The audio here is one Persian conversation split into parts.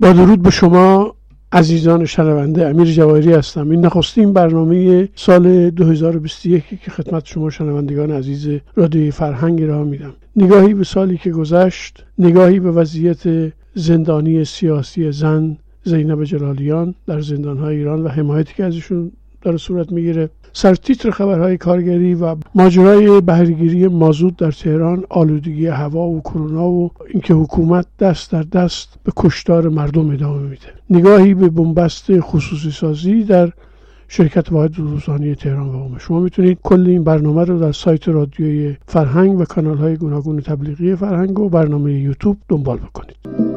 با درود به شما عزیزان شنونده امیر جواهری هستم. این نخستین برنامه سال 2021 که خدمت شما شنوندگان عزیز رادیوی فرهنگ را میدم. نگاهی به سالی که گذشت نگاهی به وضعیت زندانی سیاسی زن زینب جلالیان در زندانهای ایران و حمایتی که ازشون داره صورت می‌گیره. سرتیتر خبرهای کارگری و ماجرای بهرهگیری مازود در تهران آلودگی هوا و کرونا و اینکه حکومت دست در دست به کشتار مردم ادامه میده. نگاهی به بنبست خصوصی سازی در شرکت واحد روزانه تهران و اومه شما می‌تونید کل این برنامه رو در سایت رادیوی فرهنگ و کانال های گوناگون تبلیغی فرهنگ و برنامه یوتیوب دنبال بکنید.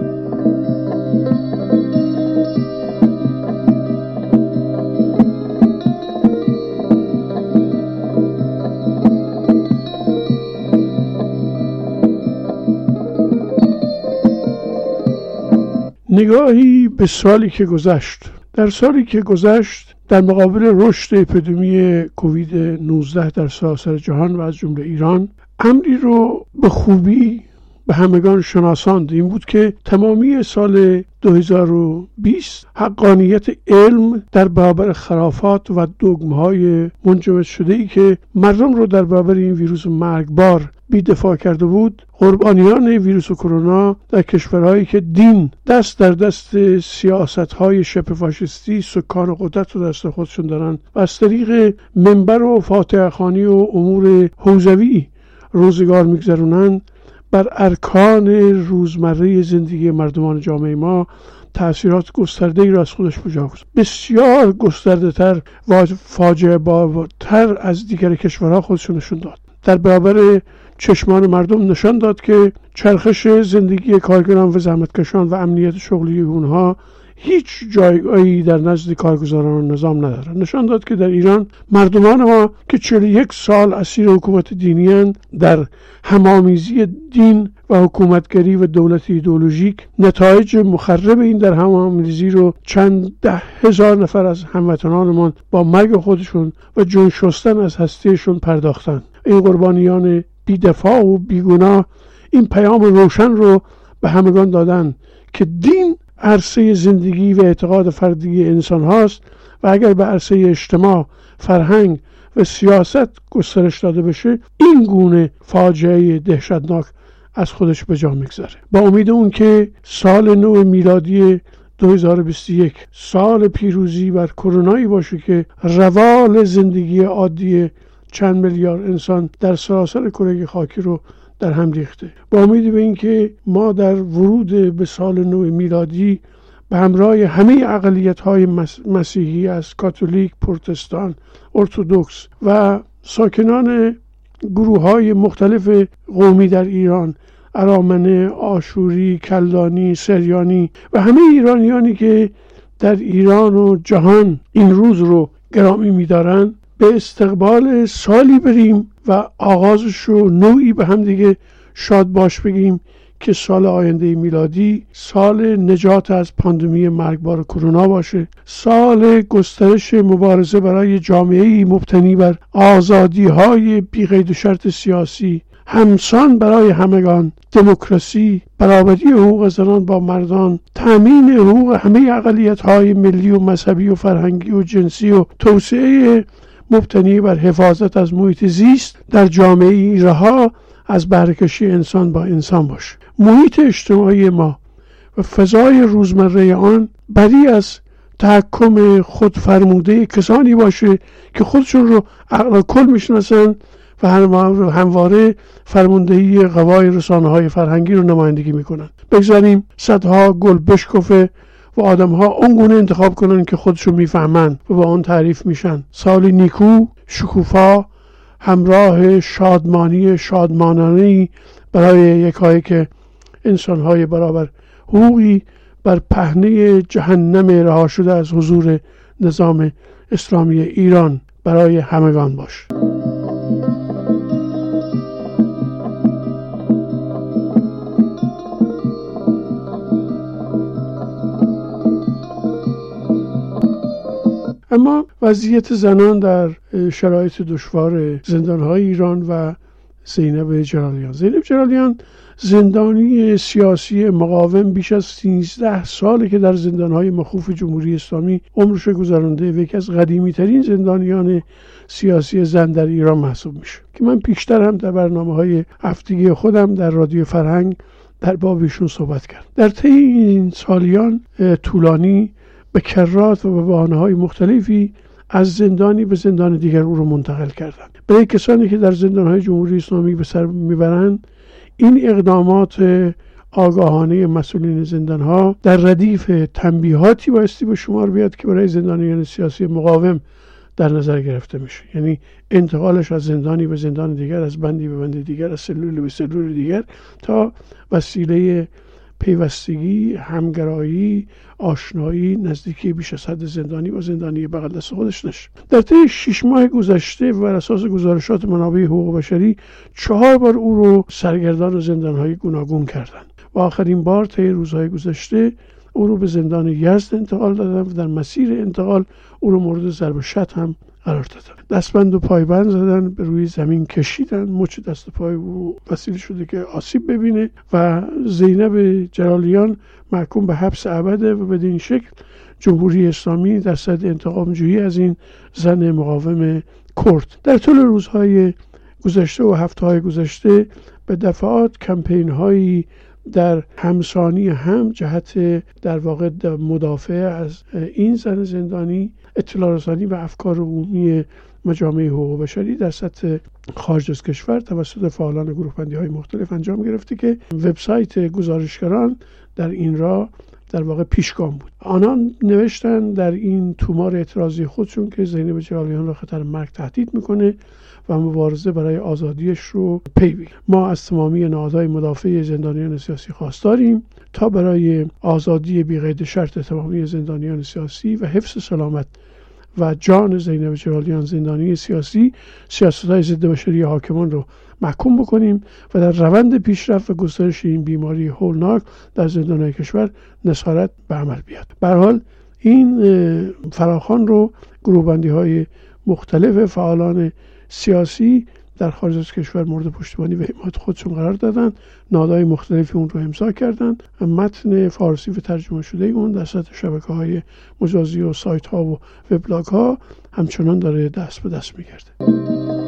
نگاهی به سالی که گذشت. در سالی که گذشت در مقابل رشد اپیدمی کووید 19 در سراسر جهان و از جمله ایران امری رو به خوبی به همگان شناساند. این بود که تمامی سال 2020 حقانیت علم در برابر خرافات و های منجمد شده ای که مردم رو در برابر این ویروس مرگبار بیدفاع کرده بود قربانیان ویروس کرونا در کشورهایی که دین دست در دست سیاست های شبه فاشisتی سکان قدرت رو دست خودشون دارن و از طریق منبر و فاتحه خانی و امور حوزوی روزگار میگذرونند بر ارکان روزمره زندگی مردمان جامعه ما تاثیرات گسترده ای را از خودش بجا بسیار گسترده تر و فاجعه بارتر از دیگر کشورها خودشون نشون داد. در برابر چشمان مردم نشان داد که چرخش زندگی کارگران و زحمتکشان و امنیت شغلی اونها هیچ جایگاهی در نزد کارگزاران نظام نداره نشان داد که در ایران مردمان ما که 41 سال اسیر حکومت دینی در همامیزی دین و حکومتگری و دولت ایدولوژیک نتایج مخرب این در همامیزی رو چند ده هزار نفر از هموطنانمان با مرگ خودشون و جون شستن از هستیشون پرداختن این قربانیان بیدفاع و بیگناه این پیام روشن رو به همگان دادن که دین عرصه زندگی و اعتقاد فردی انسان هاست و اگر به عرصه اجتماع فرهنگ و سیاست گسترش داده بشه این گونه فاجعه دهشتناک از خودش به جا می‌گذاره. با امید اون که سال نو میلادی 2021 سال پیروزی بر کرونایی باشه که روال زندگی عادی چند میلیارد انسان در سراسر کره خاکی رو در هم ریخته. با امید به اینکه ما در ورود به سال نو میلادی به همراه همه اقلیت های مسیحی از کاتولیک، پروتستان، ارتودکس و ساکنان گروه های مختلف قومی در ایران ارامنه، آشوری، کلدانی، سریانی و همه ایرانیانی که در ایران و جهان این روز رو گرامی میدارند به استقبال سالی بریم و آغازش رو نوعی به هم دیگه شاد باش بگیم که سال آینده میلادی سال نجات از پاندمی مرگبار کرونا باشه. سال گسترش مبارزه برای جامعه مبتنی بر آزادی های بیقید و شرط سیاسی همسان برای همگان دموکراسی برابری حقوق زنان با مردان تامین حقوق همه اقلیت های ملی و مذهبی و فرهنگی و جنسی و توسعه مبتنی بر حفاظت از محیط زیست در جامعه رها از برکشی انسان با انسان باشه محیط اجتماعی ما و فضای روزمره آن بری از تحکم خودفرموده کسانی باشه که خودشون رو عقل کل می‌شناسن و همواره فرماندهی قوای رسانه های فرهنگی رو نمایندگی می‌کنن. بگذاریم صدها گل بشکفه و آدم ها اونگونه انتخاب کنن که خودشون می‌فهمن و با آن تعریف میشن. سالی نیکو شکوفا همراه شادمانی شادمانانی برای یکایی که انسان های برابر حقوقی بر پهنه جهنم رها شده از حضور نظام اسلامی ایران برای همگان باش. اما وضعیت زنان در شرایط دشوار زندانهای ایران و زینب جلالیان زینب جلالیان زندانی سیاسی مقاوم بیش از 13 ساله که در زندانهای مخوف جمهوری اسلامی عمرش گذرانده و یکی از قدیمی ترین زندانیان سیاسی زن در ایران محسوب میشه. که من پیشتر هم در برنامه های هفتگی خودم در رادیو فرهنگ در بابشون صحبت کرد در طی این سالیان طولانی به کرات و به بحانه های مختلفی از زندانی به زندان دیگر او رو منتقل کردند. برای کسانی که در زندان های جمهوری اسلامی به سر می‌برند این اقدامات آگاهانه مسئولین زندان ها در ردیف تنبیهاتی بایستی به شمار بیاد که برای زندانیان سیاسی مقاوم در نظر گرفته میشه. یعنی انتقالش از زندانی به زندان دیگر از بندی به بند دیگر از سلول به سلول دیگر تا وسیله پیوستگی همگرایی آشنایی نزدیکی بیش از حد زندانی و زندانی بغل دست خودش نشه در طی شش ماه گذشته و اساس گزارشات منابع حقوق بشری چهار بار او رو سرگردان و زندانهای گوناگون کردند و آخرین بار طی روزهای گذشته او رو به زندان یزد انتقال دادن و در مسیر انتقال او رو مورد ضرب هم قرار دادن. دستبند و پایبند زدن به روی زمین کشیدن مچ دست و پای او وسیله شده که آسیب ببینه و زینب جلالیان محکوم به حبس ابده و بدین شکل جمهوری اسلامی در صد انتقام جویی از این زن مقاوم کرد. در طول روزهای گذشته و هفته های گذشته به دفعات کمپین هایی در همسانی هم جهت در واقع مدافع از این زن زندانی اطلاع رسانی و افکار عمومی مجامع حقوق بشری در سطح خارج از کشور توسط فعالان گروه بندی های مختلف انجام گرفته که وبسایت گزارشگران در این را در واقع پیشگام بود. آنان نوشتن در این تومار اعتراضی خودشون که زینب جلالیان را خطر مرگ تهدید می‌کنه و مبارزه برای آزادیش رو پی ما از تمامی نهادهای مدافع زندانیان سیاسی خواستاریم تا برای آزادی بیقید شرط تمامی زندانیان سیاسی و حفظ سلامت و جان زینب جلالیان زندانی سیاسی سیاست های ضد بشری حاکمان رو محکوم بکنیم و در روند پیشرفت و گسترش این بیماری هولناک در زندان کشور نصارت به عمل بیاد. حال این فراخان رو گروه های مختلف فعالان سیاسی در خارج از کشور مورد پشتیبانی و حمایت خودشون قرار دادن. نادای مختلفی اون رو امضا کردن. متن فارسی و ترجمه شده اون در سطح شبکه های مجازی و سایت ها و وبلاگ ها همچنان داره دست به دست میگرده.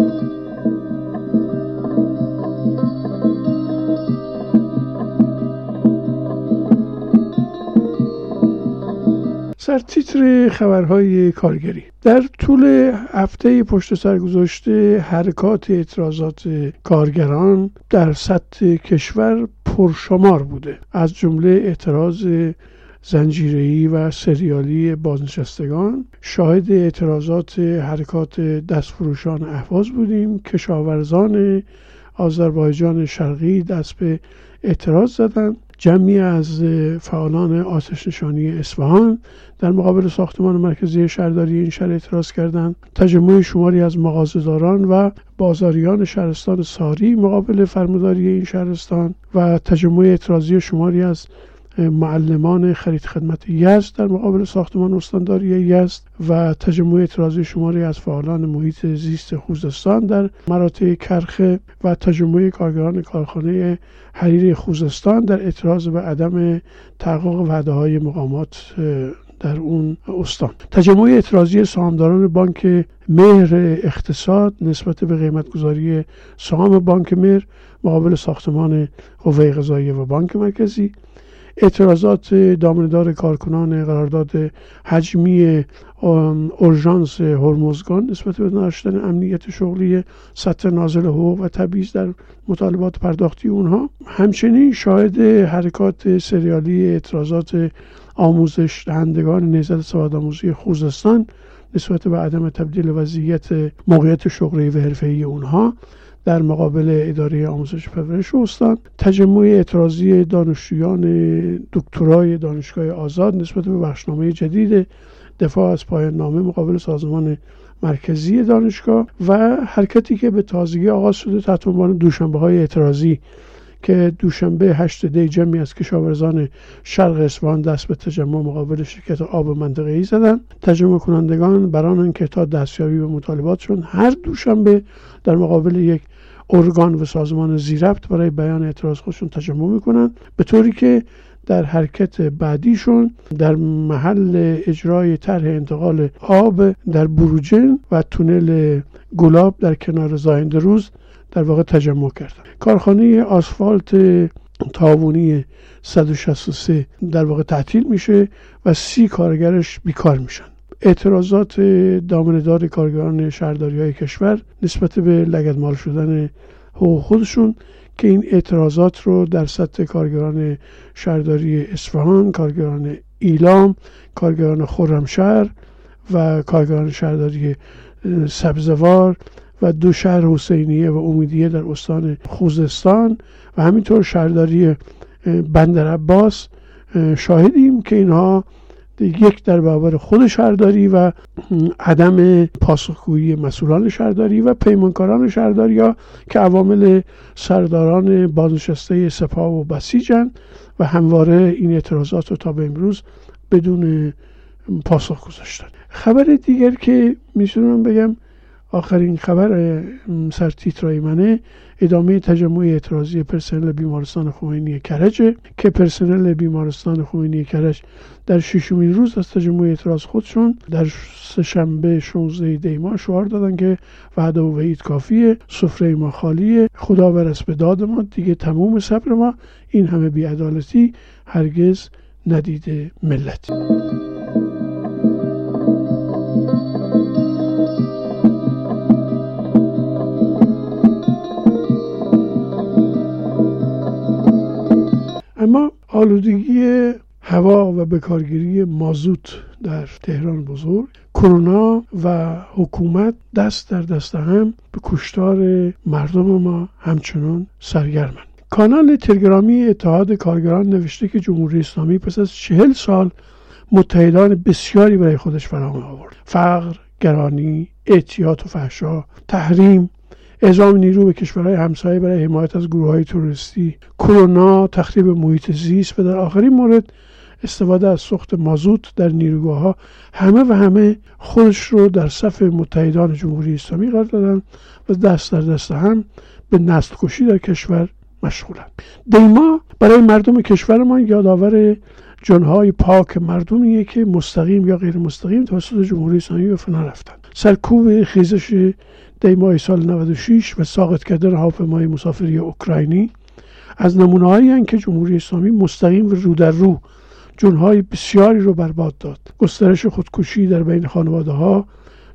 تیتر خبرهای کارگری. در طول هفته پشت سر گذاشته حرکات اعتراضات کارگران در سطح کشور پرشمار بوده. از جمله اعتراض زنجیره‌ای و سریالی بازنشستگان. شاهد اعتراضات حرکات دستفروشان اهواز بودیم. کشاورزان آذربایجان شرقی دست به اعتراض زدند. جمعی از فعالان آتش نشانی اصفهان در مقابل ساختمان مرکزی شهرداری این شهر اعتراض کردند. تجمع شماری از مغازهداران و بازاریان شهرستان ساری مقابل فرموداری این شهرستان و تجمع اعتراضی شماری از معلمان خرید خدمت یزد در مقابل ساختمان استانداری یزد و تجمع اعتراضی شماری از فعالان محیط زیست خوزستان در مراتع کرخه و تجمع کارگران کارخانه حریر خوزستان در اعتراض به عدم تحقق وعده های مقامات در اون استان. تجمع اعتراضی سهامداران بانک مهر اقتصاد نسبت به قیمت گذاری سهام بانک مهر مقابل ساختمان قوه قضاییه و بانک مرکزی اعتراضات دامندار کارکنان قرارداد حجمی اورژانس هرمزگان نسبت به نداشتن امنیت شغلی سطح نازل حقوق و تبعیض در مطالبات پرداختی اونها. همچنین شاهد حرکات سریالی اعتراضات آموزش دهندگان نهضت سواد آموزی خوزستان نسبت به عدم تبدیل وضعیت موقعیت شغلی و حرفه‌ای اونها. در مقابل اداره آموزش پرورش استان تجمع اعتراضی دانشجویان دکترای دانشگاه آزاد نسبت به بخشنامه جدید دفاع از پایان نامه مقابل سازمان مرکزی دانشگاه و حرکتی که به تازگی آغاز شده تحت عنوان دوشنبه های اعتراضی که دوشنبه هشت دی جمعی از کشاورزان شرق اصفهان دست به تجمع مقابل شرکت آب منطقه ای زدن تجمع کنندگان بران که تا دستیابی به مطالباتشون هر دوشنبه در مقابل یک ارگان و سازمان زیربط برای بیان اعتراض خودشون تجمع می‌کنن. به طوری که در حرکت بعدیشون در محل اجرای طرح انتقال آب در بروجن و تونل گلاب در کنار زایند روز در واقع تجمع کردن. کارخانه آسفالت تاوونی 163 در واقع تعطیل میشه و سی کارگرش بیکار میشن. اعتراضات دامندار کارگران شهرداری های کشور نسبت به لگدمال شدن حقوق خودشون که این اعتراضات رو در سطح کارگران شهرداری اصفهان کارگران ایلام کارگران خرمشهر و کارگران شهرداری سبزوار و دو شهر حسینیه و امیدیه در استان خوزستان و همینطور شهرداری بندر عباس شاهدیم که اینها یک در برابر خود شهرداری و عدم پاسخگویی مسئولان شهرداری و پیمانکاران شهرداری ها که عوامل سرداران بازنشسته سپاه و بسیجن و همواره این اعتراضات رو تا به امروز بدون پاسخ گذاشتن. خبر دیگر که می‌تونم بگم آخرین خبر سرتیترای منه. ادامه تجمع اعتراضی پرسنل بیمارستان خمینی کرج که پرسنل بیمارستان خمینی کرج در ششمین روز از تجمع اعتراض خودشون در سهشنبه 16 دیما شعار دادن که وعده و وعید کافیه سفره ما خالیه خدا برس به داد ما دیگه تموم صبر ما. این همه بیعدالتی هرگز ندیده ملت. اما آلودگی هوا و بکارگیری مازوت در تهران بزرگ. کرونا و حکومت دست در دست هم به کشتار مردم ما همچنان سرگرمند. کانال تلگرامی اتحاد کارگران نوشته که جمهوری اسلامی پس از چهل سال متحدان بسیاری برای خودش فراهم آورد. فقر گرانی اعتیاد و فحشا تحریم اعزام نیرو به کشورهای همسایه برای حمایت از گروه های توریستی. کرونا تخریب محیط زیست و در آخرین مورد استفاده از سوخت مازوت در نیروگاه ها همه و همه خودش رو در صف متحدان جمهوری اسلامی قرار دادن و دست در دست هم به نسل کشی در کشور مشغولن دیما برای مردم کشورمان یادآور جنهای پاک مردمیه که مستقیم یا غیر مستقیم توسط جمهوری اسلامی به فنا رفتن سرکوب خیزش دیمای سال 96 و ساقط کردن هواپیمای مسافری اوکراینی از نمونه هایی که جمهوری اسلامی مستقیم و رو در رو جنهای بسیاری رو برباد داد. گسترش خودکشی در بین خانواده ها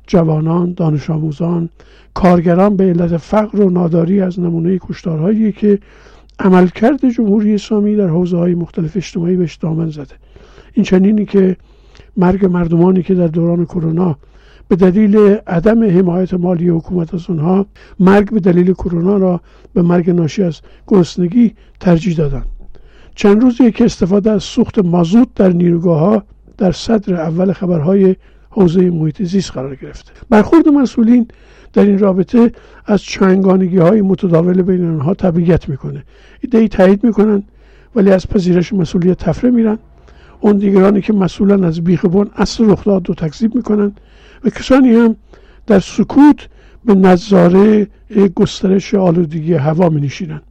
جوانان دانش آموزان کارگران به علت فقر و ناداری از نمونه کشتارهایی که عملکرد جمهوری اسلامی در حوزه های مختلف اجتماعی بهش دامن زده. این چنینی که مرگ مردمانی که در دوران کرونا به دلیل عدم حمایت مالی حکومت از اونها مرگ به دلیل کرونا را به مرگ ناشی از گرسنگی ترجیح دادند. چند روزی که استفاده از سوخت مازوت در نیروگاه ها در صدر اول خبرهای حوزه محیط زیست قرار گرفته برخورد مسئولین در این رابطه از چنگانگی های متداول بین آنها تبعیت می‌کنه. ایده تایید می‌کنن ولی از پذیرش مسئولیت تفره میرن اون دیگرانی که مسئولن از بیخبون اصل رخداد رو تکذیب می‌کنن و کسانی هم در سکوت به نظاره گسترش آلودگی هوا می نشینن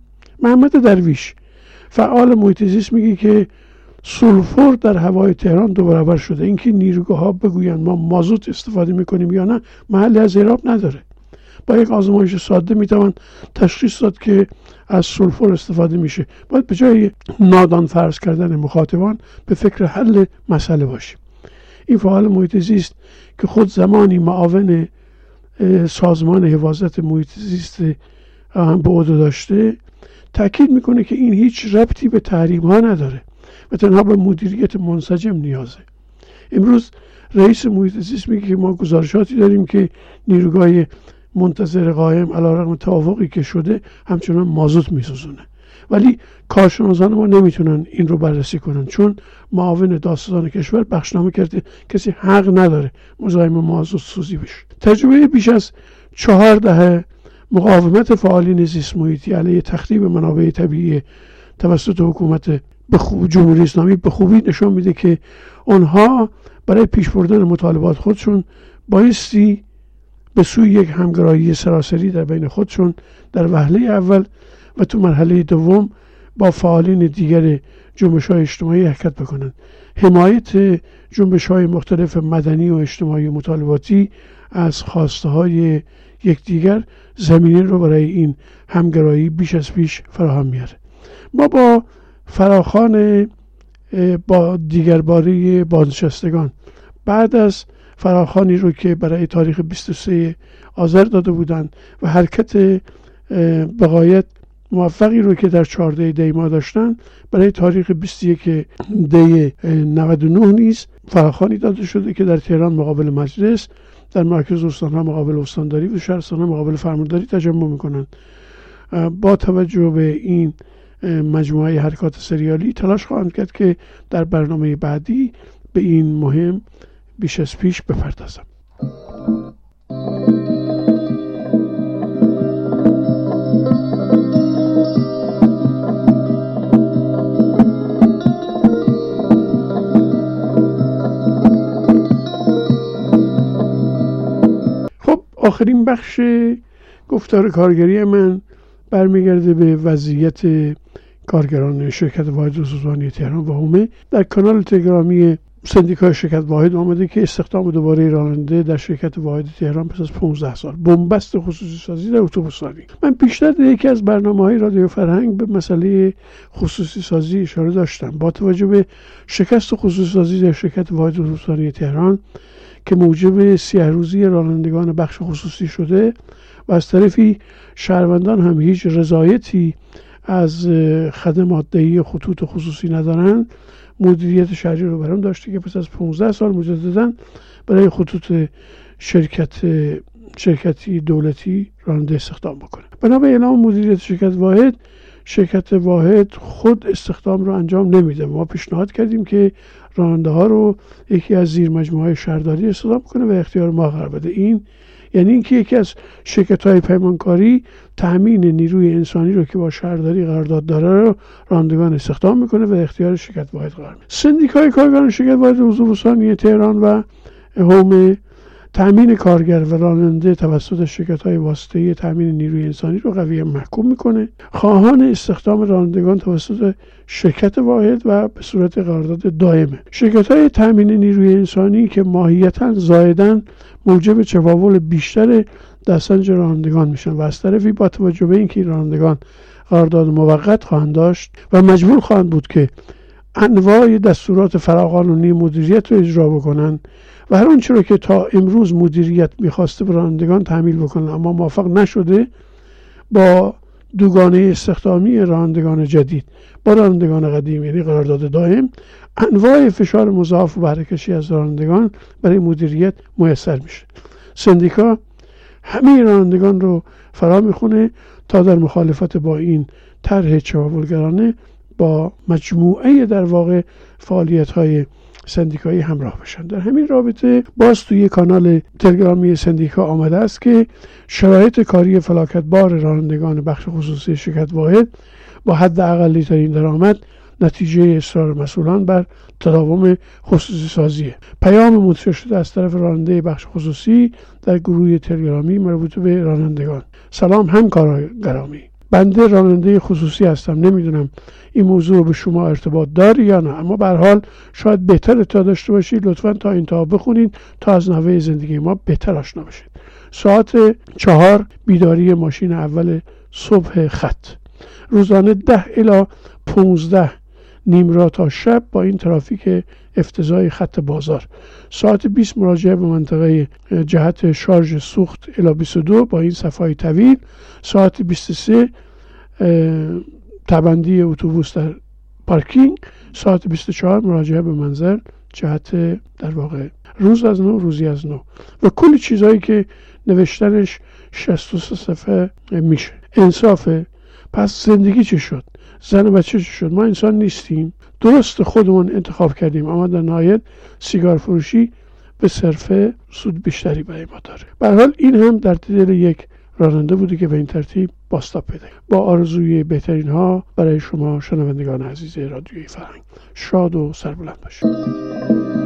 محمد درویش فعال محیط زیست میگه که سولفور در هوای تهران دو برابر شده. اینکه نیروگاه ها بگویند ما مازوت استفاده می‌کنیم یا نه محل از اعراب نداره. با یک آزمایش ساده می‌توان تشخیص داد که از سولفور استفاده میشه. باید به جای نادان فرض کردن مخاطبان به فکر حل مسئله باشیم. این فعال محیط زیست که خود زمانی معاون سازمان حفاظت محیط زیست هم به عهده داشته تاکید می‌کنه که این هیچ ربطی به تحریم ها نداره و تنها به مدیریت منسجم نیازه. امروز رئیس محیط زیست میگه که ما گزارشاتی داریم که نیروگاه منتظر قایم علا رقم توافقی که شده همچنان مازوت میسوزونه. ولی کارشناسان ما نمی‌تونن این رو بررسی کنن. چون معاون داستان کشور بخشنامه کرده کسی حق نداره مزاحم مازوت سوزی بشه. تجربه بیش از چهار دهه مقاومت فعالین زیست محیطی علیه تخریب منابع طبیعی توسط حکومت به خوب جمهوری اسلامی به خوبی نشان میده که آنها برای پیش بردن مطالبات خودشون بایستی به سوی یک همگرایی سراسری در بین خودشون در وهله اول و تو مرحله دوم با فعالین دیگر جنبش های اجتماعی حرکت بکنند حمایت جنبش های مختلف مدنی و اجتماعی و مطالباتی از خواسته های یکدیگر زمینه رو برای این همگرایی بیش از پیش فراهم میاره ما با فراخان با دیگر باره بازنشستگان بعد از فراخانی رو که برای تاریخ 23 آذر داده بودند و حرکت بقایت موفقی رو که در 14 دی ما داشتن برای تاریخ 21 دی 99 نیز فراخانی داده شده که در تهران مقابل مجلس در مرکز استانها مقابل استانداری و شهرستانها مقابل فرمانداری تجمع می‌کنند. با توجه به این مجموعه حرکات سریالی تلاش خواهند کرد که در برنامه بعدی به این مهم بیش از پیش بپردازم. آخرین بخش گفتار کارگری من برمیگرده به وضعیت کارگران شرکت واحد سوزانی تهران و هومه. در کانال تلگرامی سندیکای شرکت واحد آمده که استخدام دوباره راننده در شرکت واحد تهران پس از 15 سال. بنبست خصوصی سازی در اتوبوسرانی من بیشتر در یکی از برنامه های رادیو فرهنگ به مسئله خصوصی سازی اشاره داشتم. با توجه به شکست خصوصی سازی در شرکت واحد اتوبوسرانی تهران که موجب سیه روزی رانندگان بخش خصوصی شده و از طرفی شهروندان هم هیچ رضایتی از خدمات دهی خطوط خصوصی ندارن. مدیریت شهری رو برام داشته که پس از 15 سال مجددا برای خطوط شرکت شرکتی دولتی راننده استخدام بکنه. بنا به اعلام مدیریت شرکت واحد شرکت واحد خود استخدام رو انجام نمیده. ما پیشنهاد کردیم که راننده ها رو یکی از زیر مجموعه شهرداری استخدام کنه و اختیار ما قرار بده. این یعنی اینکه یکی از شرکت های پیمانکاری تامین نیروی انسانی رو که با شهرداری قرارداد داره رو رانندگان استخدام می‌کنه و اختیار شرکت واحد قرار میده. سندیکای کارگران شرکت واحد اتوبوسانی تهران و هوم تامین کارگر و راننده توسط شرکت های واسطه تامین نیروی انسانی رو قوی محکوم می‌کنه. خواهان استخدام رانندگان توسط شرکت واحد و به صورت قرارداد دائمه. شرکت های تامین نیروی انسانی که ماهیتا زایدن موجب چواول بیشتر دستنج رانندگان میشن و از طرفی با توجه به اینکه رانندگان قرارداد موقت خواهند داشت و مجبور خواهند بود که انواع دستورات فراقانونی مدیریت رو اجرا بکنن و هر آنچه که تا امروز مدیریت می‌خواسته به رانندگان تحمیل بکنن اما موفق نشده با دوگانه استخدامی رانندگان جدید با رانندگان قدیم یعنی قرارداد دائم انواع فشار مضاعف و بهرهکشی از رانندگان برای مدیریت میسر میشه. سندیکا همه رانندگان رو فرا می‌خونه تا در مخالفت با این طرح چواولگرانه با مجموعه در واقع فعالیت های سندیکایی همراه بشن. در همین رابطه باز توی کانال تلگرامی سندیکا آمده است که شرایط کاری فلاکتبار رانندگان بخش خصوصی شرکت واحد با حد اقلی ترین درآمد نتیجه اصرار مسئولان بر تداوم خصوصی سازیه. پیام منتشر شده از طرف راننده بخش خصوصی در گروه تلگرامی مربوط به رانندگان. سلام همکاران گرامی بنده راننده خصوصی هستم. نمی‌دونم این موضوع رو به شما ارتباط داری یا نه. اما به حال شاید بهتر اطلاع داشته باشید. لطفا تا انتها بخونید تا از نوه زندگی ما بهتر آشنا بشید. ساعت چهار بیداری ماشین اول صبح خط. روزانه ده الا پونزده نیم را تا شب با این ترافیک افتضای خط بازار. ساعت 20 مراجعه به منطقه جهت شارژ سوخت الا 22 با این صفای طویل. ساعت 23 تبندی اتوبوس در پارکینگ. ساعت 24 مراجعه به منظر جهت در واقع روز از نو روزی از نو. و کلی چیزهایی که نوشتنش 63 صفحه میشه. انصافه پس زندگی چه شد؟ زن و بچه چه شد؟ ما انسان نیستیم. درست خودمون انتخاب کردیم اما در نهایت سیگار فروشی به صرفه سود بیشتری برای ما داره. به حال این هم در دل یک راننده بوده که به این ترتیب باستاب پیدا با آرزوی بهترین ها برای شما شنوندگان عزیز رادیوی فرهنگ شاد و سربلند باشید.